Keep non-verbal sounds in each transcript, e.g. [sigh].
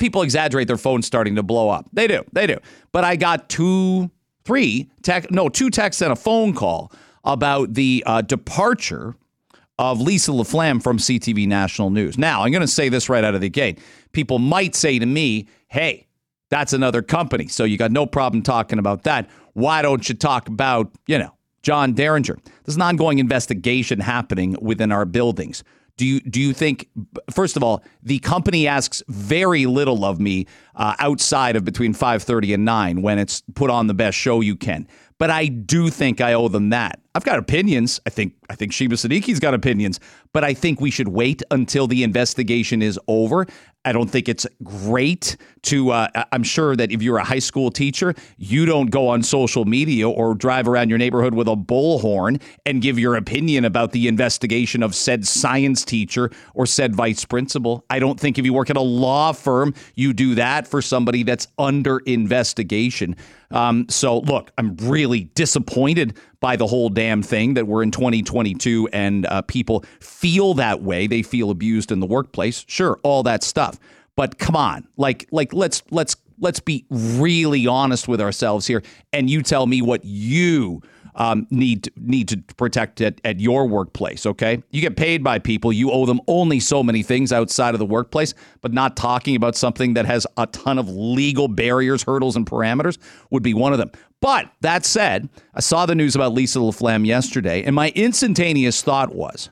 people exaggerate their phones starting to blow up. They do, they do. But I got two, three tech, no, two texts and a phone call about the uh, departure of Lisa LaFlamme from CTV National News. Now, I'm going to say this right out of the gate. People might say to me, hey, that's another company. So you got no problem talking about that. Why don't you talk about, you know, John Derringer? There's an ongoing investigation happening within our buildings. Do you do you think first of all the company asks very little of me uh, outside of between 5:30 and 9 when it's put on the best show you can but I do think I owe them that. I've got opinions. I think I think Sheba Siddiqui's got opinions, but I think we should wait until the investigation is over. I don't think it's great to. Uh, I'm sure that if you're a high school teacher, you don't go on social media or drive around your neighborhood with a bullhorn and give your opinion about the investigation of said science teacher or said vice principal. I don't think if you work at a law firm, you do that for somebody that's under investigation. Um, so, look, I'm really disappointed by the whole damn thing that we're in 2022 and uh, people feel that way. They feel abused in the workplace. Sure, all that stuff. But come on, like, like let's let's let's be really honest with ourselves here. And you tell me what you um, need need to protect it at your workplace. Okay, you get paid by people. You owe them only so many things outside of the workplace, but not talking about something that has a ton of legal barriers, hurdles, and parameters would be one of them. But that said, I saw the news about Lisa LaFlamme yesterday, and my instantaneous thought was,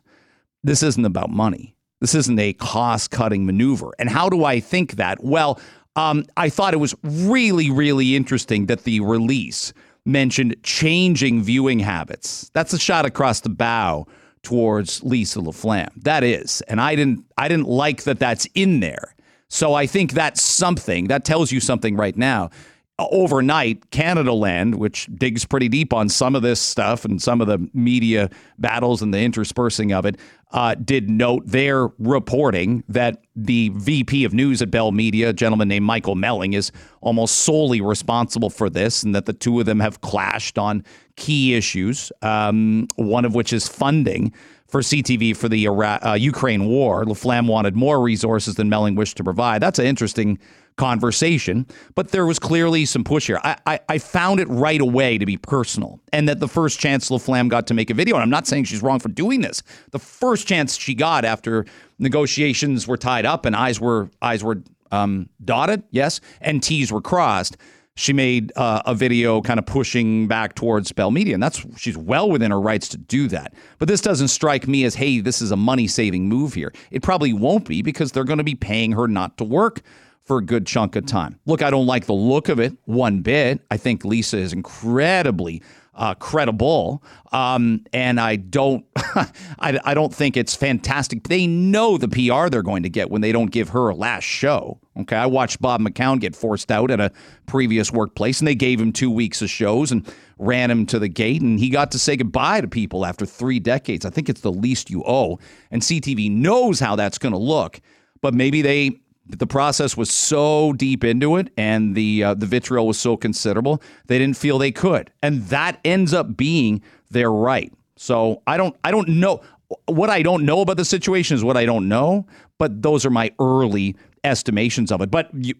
this isn't about money. This isn't a cost cutting maneuver. And how do I think that? Well, um, I thought it was really, really interesting that the release mentioned changing viewing habits. That's a shot across the bow towards Lisa LaFlamme. That is. And I didn't I didn't like that that's in there. So I think that's something that tells you something right now overnight, Canadaland, which digs pretty deep on some of this stuff and some of the media battles and the interspersing of it, uh, did note their reporting that the VP of news at Bell Media, a gentleman named Michael Melling, is almost solely responsible for this, and that the two of them have clashed on key issues, um, one of which is funding for CTV for the Iraq, uh, Ukraine war. LaFlamme wanted more resources than Melling wished to provide. That's an interesting conversation, but there was clearly some push here. I, I, I, found it right away to be personal, and that the first chance LaFlamme got to make a video, and I'm not saying she's wrong for doing this. The first chance she got after negotiations were tied up and eyes were eyes were um, dotted, yes, and T's were crossed. She made uh, a video kind of pushing back towards Bell Media, and that's she's well within her rights to do that. But this doesn't strike me as, hey, this is a money saving move here. It probably won't be because they're going to be paying her not to work for a good chunk of time. Look, I don't like the look of it one bit. I think Lisa is incredibly uh, credible, um, and I don't, [laughs] I, I don't think it's fantastic. They know the PR they're going to get when they don't give her a last show. Okay, I watched Bob McCown get forced out at a previous workplace, and they gave him two weeks of shows and ran him to the gate, and he got to say goodbye to people after three decades. I think it's the least you owe, and CTV knows how that's going to look, but maybe they the process was so deep into it and the uh, the vitriol was so considerable they didn't feel they could and that ends up being their right so i don't i don't know what i don't know about the situation is what i don't know but those are my early estimations of it but you,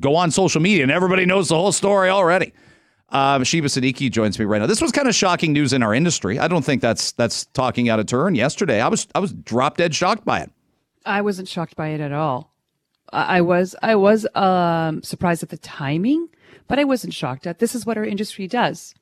go on social media and everybody knows the whole story already uh, Sheba Siddiqui joins me right now. This was kind of shocking news in our industry. I don't think that's that's talking out of turn. Yesterday, I was I was drop dead shocked by it. I wasn't shocked by it at all. I was I was um, surprised at the timing, but I wasn't shocked at. This is what our industry does.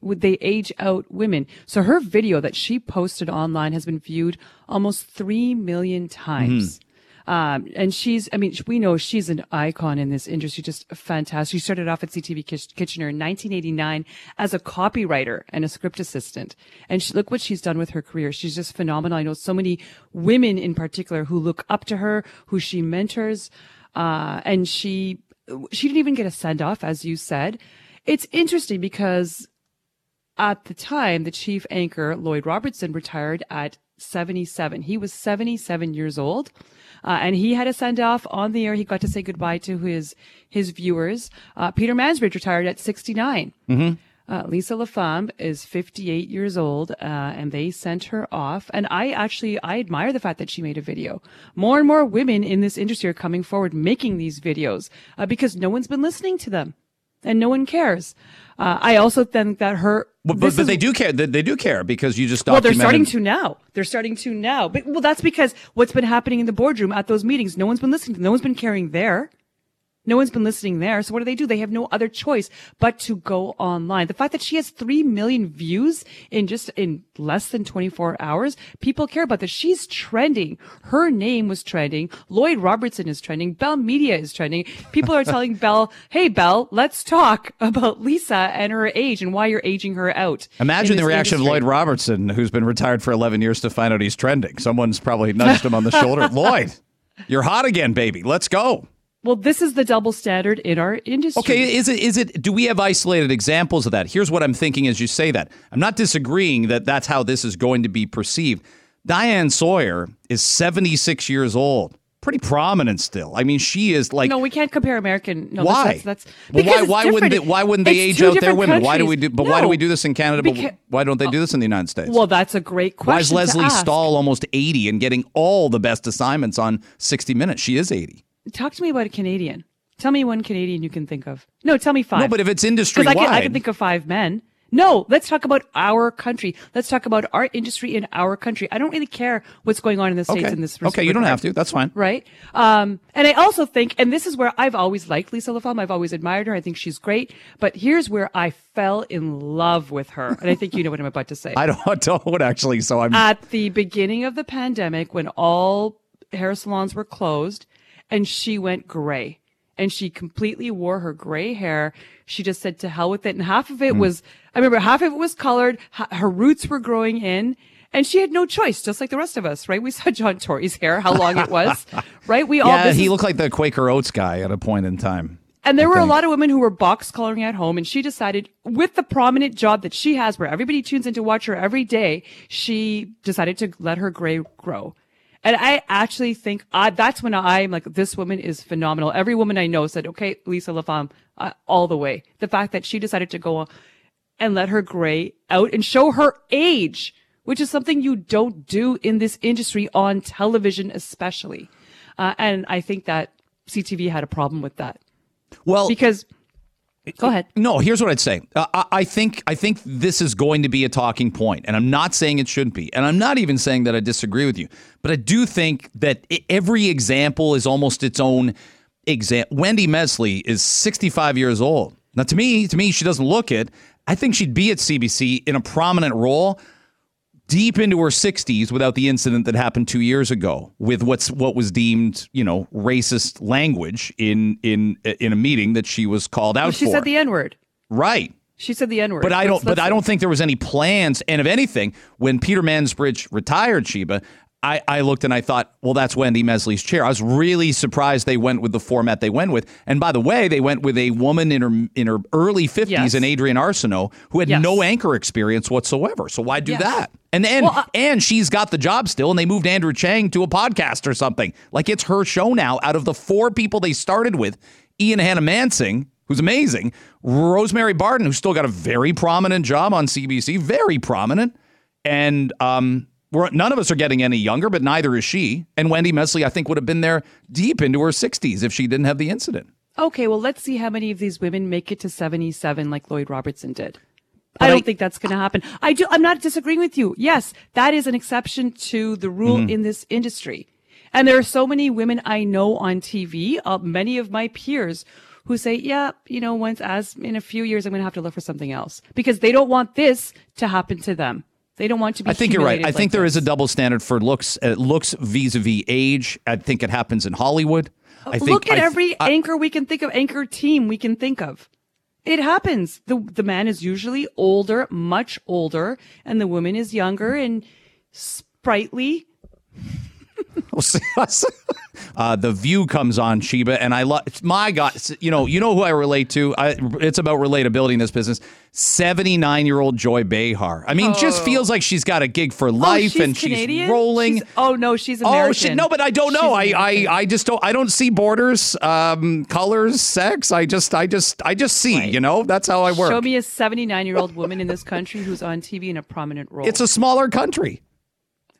Would they age out women? So her video that she posted online has been viewed almost three million times. Mm-hmm. Um, and she's, I mean, we know she's an icon in this industry, just fantastic. She started off at CTV Kitchener in 1989 as a copywriter and a script assistant. And she, look what she's done with her career. She's just phenomenal. I know so many women in particular who look up to her, who she mentors. Uh, and she, she didn't even get a send off, as you said. It's interesting because at the time, the chief anchor, Lloyd Robertson, retired at 77. He was 77 years old. Uh, and he had a send off on the air. He got to say goodbye to his his viewers. Uh, Peter Mansbridge retired at 69. Mm-hmm. Uh, Lisa LaFlamme is 58 years old, uh, and they sent her off. And I actually, I admire the fact that she made a video. More and more women in this industry are coming forward making these videos uh, because no one's been listening to them, and no one cares. Uh, I also think that her, But, but, but is- they do care. They, they do care because you just well, they're starting to now. They're starting to now. But well, that's because what's been happening in the boardroom at those meetings, no one's been listening. No one's been caring there. No one's been listening there. So what do they do? They have no other choice but to go online. The fact that she has 3 million views in just in less than 24 hours, people care about this. She's trending. Her name was trending. Lloyd Robertson is trending. Bell Media is trending. People are telling [laughs] Bell, Hey, Bell, let's talk about Lisa and her age and why you're aging her out. Imagine the reaction industry. of Lloyd Robertson, who's been retired for 11 years, to find out he's trending. Someone's probably nudged him on the shoulder. [laughs] Lloyd, you're hot again, baby. Let's go. Well, this is the double standard in our industry. Okay, is it is it do we have isolated examples of that? Here's what I'm thinking as you say that. I'm not disagreeing that that's how this is going to be perceived. Diane Sawyer is 76 years old. Pretty prominent still. I mean, she is like No, we can't compare American. No, why? That's, that's, well, why why wouldn't they, why wouldn't they It's age out their women? Why do we do countries. but why do we do this in Canada but why don't they do uh, this in the United States? Well, that's a great question. why is Lesley. Stahl almost 80 and getting all the best assignments on 60 minutes? She is 80. Talk to me about a Canadian. Tell me one Canadian you can think of. No, tell me five. No, but if it's industry because I can, I can think of five men. No, let's talk about our country. Let's talk about our industry in our country. I don't really care what's going on in the states okay, in this. Respect. Okay, you don't have to. That's fine. right? Um, and I also think, and this is where I've always liked Lisa LaFlamme. I've always admired her. I think she's great. But here's where I fell in love with her, and I think you know what I'm about to say. [laughs] I don't, don't actually. So I'm. At the beginning of the pandemic, when all hair salons were closed, and she went gray, and she completely wore her gray hair. She just said to hell with it, and half of it Hmm. was, I remember half of it was colored. Her roots were growing in. And she had no choice, just like the rest of us, right? We [laughs] saw John Tory's hair, how long it was, [laughs] right? We all, yeah, he is- looked like the Quaker Oats guy at a point in time. and there I were a lot of women who were box coloring at home, and she decided, with the prominent job that she has, where everybody tunes in to watch her every day, she decided to let her gray grow. And I actually think uh, that's when I'm like, this woman is phenomenal. Every woman I know said, okay, Lisa LaFlamme, uh, all the way. The fact that she decided to go and let her gray out and show her age, which is something you don't do in this industry on television, especially. Uh, and I think that CTV had a problem with that Well, because go ahead No, here's what I'd say. Uh, I, I think I think this is going to be a talking point, and I'm not saying it shouldn't be, and I'm not even saying that I disagree with you, but I do think that every example is almost its own example. Wendy Mesley is 65 years old. Now, to me, to me, she doesn't look it. I think she'd be at CBC in a prominent role deep into her 60s without the incident that happened two years ago with what's what was deemed you know racist language in in in a meeting that she was called out she for said the N word. right She said the N word. but I don't. But I don't think there was any plans. And if anything, when Peter Mansbridge retired Sheba, I, I looked and I thought, well, that's Wendy Mesley's chair. I was really surprised they went with the format they went with. And by the way, they went with a woman in her in her early fifties, Yes. and Adrienne Arsenault, who had Yes. no anchor experience whatsoever. So why do Yes. that? And and Well, I- and she's got the job still, and they moved Andrew Chang to a podcast or something. Like it's her show now. Out of the four people they started with, Ian Hanomansing, who's amazing, Rosemary Barton, who's still got a very prominent job on CBC, very prominent, and um. We're, none of us are getting any younger, but neither is she. And Wendy Mesley, I think, would have been there deep into her 60s if she didn't have the incident. Okay, well, let's see how many of these women make it to 77 like Lloyd Robertson did. But I don't I- think that's going to happen. I do. I'm not disagreeing with you. Yes, that is an exception to the rule Mm-hmm. in this industry. And there are so many women I know on TV, uh, many of my peers who say, yeah, you know, once as in a few years, I'm going to have to look for something else because they don't want this to happen to them. They don't want to be. I think you're right. I think like there is a double standard for looks uh, looks vis-a-vis age. I think it happens in Hollywood. I think Look at I- every I- anchor we can think of, anchor team we can think of. It happens. The the man is usually older, much older, and the woman is younger and sprightly. We'll [laughs] see us. Uh, the View comes on Sheba, and I love. My God, you know, you know who I relate to. I, it's about relatability in this business. Seventy-nine-year-old Joy Behar. I mean, just feels like she's got a gig for life, oh, and Canadian? she's rolling. She's, oh no, she's American. Oh shit, no, but I don't know. I, I I just don't. I don't see borders, um, colors, sex. I just I just I just see. Right. You know, that's how I work. Show me a 79 year old woman in this country who's on TV in a prominent role. It's a smaller country.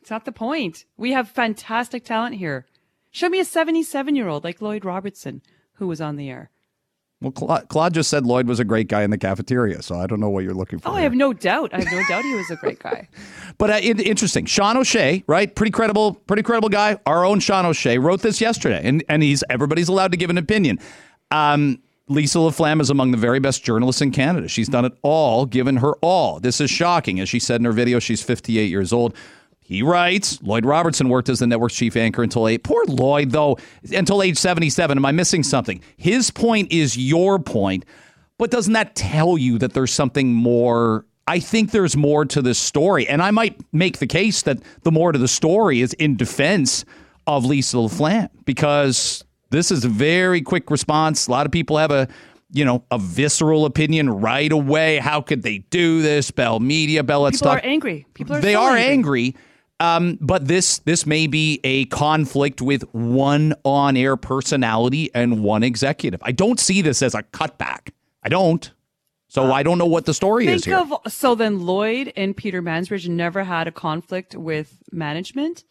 It's not the point. We have fantastic talent here. Show me a 77 year old like Lloyd Robertson who was on the air. Well, Claude, Claude just said Lloyd was a great guy in the cafeteria, so I don't know what you're looking for. Oh, I have no doubt. I have no doubt he was a great guy. [laughs] But uh, in- interesting. Sean O'Shea, right? Pretty credible, pretty credible guy. Our own Sean O'Shea wrote this yesterday, and and he's everybody's allowed to give an opinion. Um, Lisa LaFlamme is among the very best journalists in Canada. She's done it all, given her all. This is shocking. As she said in her video, she's 58 years old. He writes, Lloyd Robertson worked as the network's chief anchor until eight. Poor Lloyd, though, until age 77. Am I missing something? His point is your point, but doesn't that tell you that there's something more? I think there's more to this story. And I might make the case that the more to the story is in defense of Lisa LaFlamme because this is a very quick response. A lot of people have a you know, a visceral opinion right away. How could they do this? Bell Media, Bell, let's People talk. are angry. People are they so are angry. angry. Um, but this this may be a conflict with one on air personality and one executive. I don't see this as a cutback. I don't. So I don't know what the story is here. of so then Lloyd and Peter Mansbridge never had a conflict with management,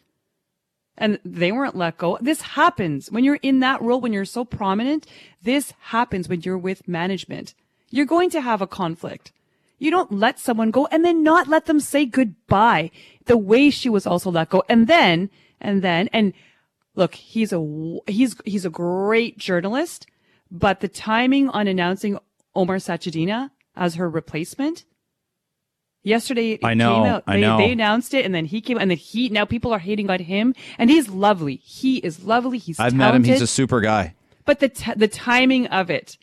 and they weren't let go. This happens when you're in that role when you're so prominent. This happens when you're with management. You're going to have a conflict. You don't let someone go and then not let them say goodbye the way she was also let go. And then, and then, and look, he's a, he's, he's a great journalist, but the timing on announcing Omar Sachedina as her replacement, yesterday it I know, came out. I they, know. they announced it and then he came and then he, now people are hating on him and he's lovely. He is lovely. He's I've talented. met him. He's a super guy. but the, t- the timing of it,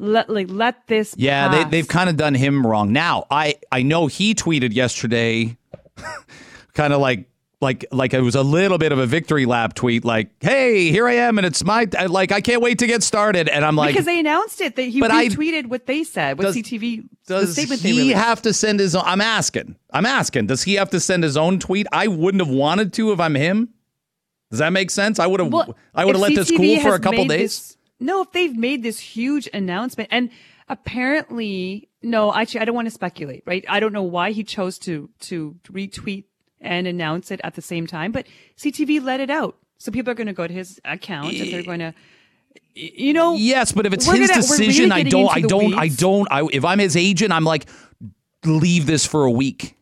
let, like, let this Yeah, they, pass. they've kind of done him wrong. Now, I I know he tweeted yesterday, [laughs] kind of like like like it was a little bit of a victory lap tweet, like, "Hey, here I am, and it's my I- like I can't wait to get started." And I'm like, because they announced it that he But I- retweeted what they said, what Does- CTV, the does statement they he have to send his own? I'm asking. I'm asking. Does he have to send his own tweet? I wouldn't have wanted to if I'm him. Does that make sense? I would have. Well, I would have let this cool for a couple days. this- no, if they've made this huge announcement, and apparently, no, actually, I don't want to speculate, right? I don't know why he chose to to retweet and announce it at the same time, but CTV let it out, so people are going to go to his account and they're going to, you know, Yes, but if it's his gonna- we're really decision, I don't. I don't. I don't. I if I'm his agent, I'm like, leave this for a week.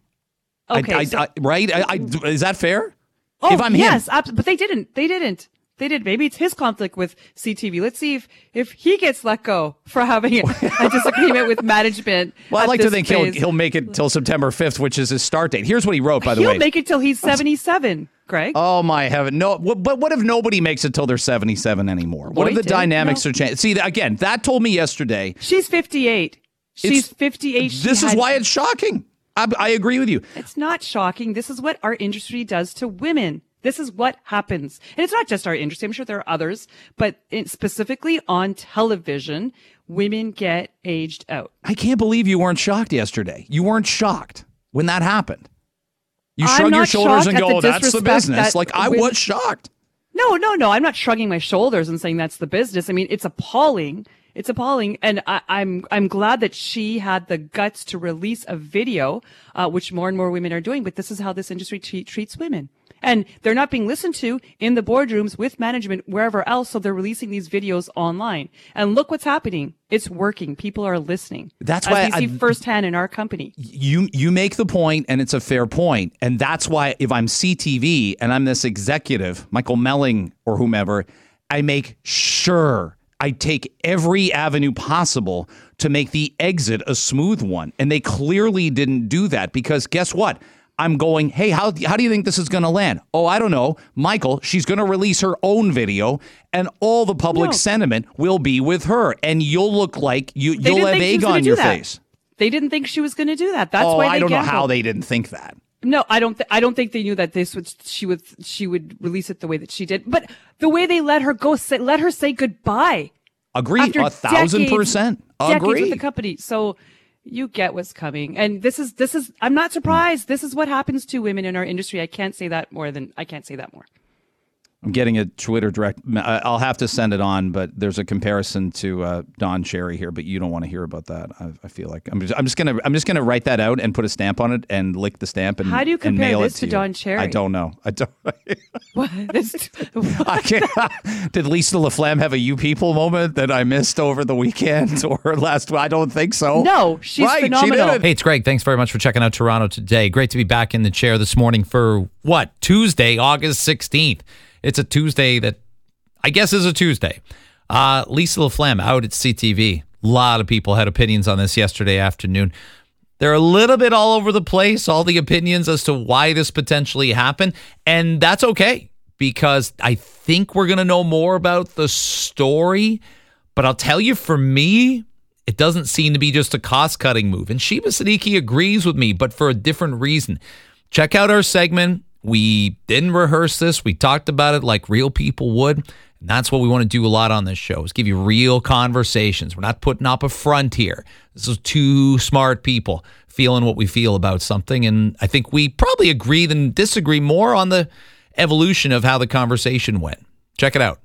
Okay, I, so- I- right? I, I, is that fair? Oh, if I'm yes, him, abs- but they didn't. They didn't. They did. Maybe it's his conflict with CTV. Let's see if if he gets let go for having a [laughs] disagreement with management. well, I like to think he'll he'll make it till September 5th, which is his start date. Here's what he wrote, by the way. He'll make it till he's seventy seven. Greg. Oh my heaven! No, but what if nobody makes it till they're seventy-seven anymore? What if the did. dynamics No. are changing? See, again, that told me yesterday. She's fifty eight. She's It's- fifty eight. This is why it's shocking. I, I agree with you. It's not shocking. This is what our industry does to women. This is what happens. And it's not just our industry. I'm sure there are others, but in, specifically on television, women get aged out. I can't believe you weren't shocked yesterday. You weren't shocked when that happened. You shrug your shoulders and go, the "That's the business." that Like I women- was shocked. No, no, no. I'm not shrugging my shoulders and saying that's the business. I mean, it's appalling. It's appalling, and I, I'm I'm glad that she had the guts to release a video, uh, which more and more women are doing. But this is how this industry treat, treats women, and they're not being listened to in the boardrooms with management wherever else. So they're releasing these videos online, and look what's happening. It's working. People are listening. That's as why we see I- firsthand in our company. you you make the point and it's a fair point and that's why if i'm ctv and i'm this executive michael melling or whomever i make sure i take every avenue possible to make the exit a smooth one and they clearly didn't do that because guess what I'm going, hey, how, how do you think this is going to land? Oh, I don't know. Michael, she's going to release her own video, and all the public No. sentiment will be with her, and you'll look like you, They you'll didn't have think she egg on do your that. face. They didn't think she was going to do that. That's oh, why they I don't know how they didn't think that. No, I don't. Th- I don't think they knew that this would she would she would release it the way that she did. But the way they let her go, say, let her say goodbye. Agree, a thousand decades- percent. Decades with the company, so you get what's coming. And this is this is. I'm not surprised. This is what happens to women in our industry. I can't say that more than I can't say that more. I'm getting a Twitter direct. I- I'll have to send it on, but there's a comparison to uh, Don Cherry here, but you don't want to hear about that. I, I feel like I'm just, I'm just gonna I'm just gonna write that out and put a stamp on it and lick the stamp and How do you compare mail this it to. Don Cherry? I don't know. I don't. [laughs] What? This- I can't, [laughs] did Lisa LaFlamme have a you people moment that I missed over the weekend [laughs] or last? I don't think so. No, she's right, phenomenal. She did it. Hey, it's Greg. Thanks very much for checking out Toronto today. Great to be back in the chair this morning for what? Tuesday, August 16th. It's a Tuesday that I guess is a Tuesday. Uh, Lisa LaFlamme out at CTV. A lot of people had opinions on this yesterday afternoon. They're a little bit all over the place, all the opinions as to why this potentially happened. And that's okay because I think we're going to know more about the story. But I'll tell you, for me, it doesn't seem to be just a cost cutting move. And Sheba Siddiqui agrees with me, but for a different reason. Check out our segment. We didn't rehearse this. We talked about it like real people would. And that's what we want to do a lot on this show is give you real conversations. We're not putting up a front here. This is two smart people feeling what we feel about something. And I think we probably agree than disagree more on the evolution of how the conversation went. Check it out.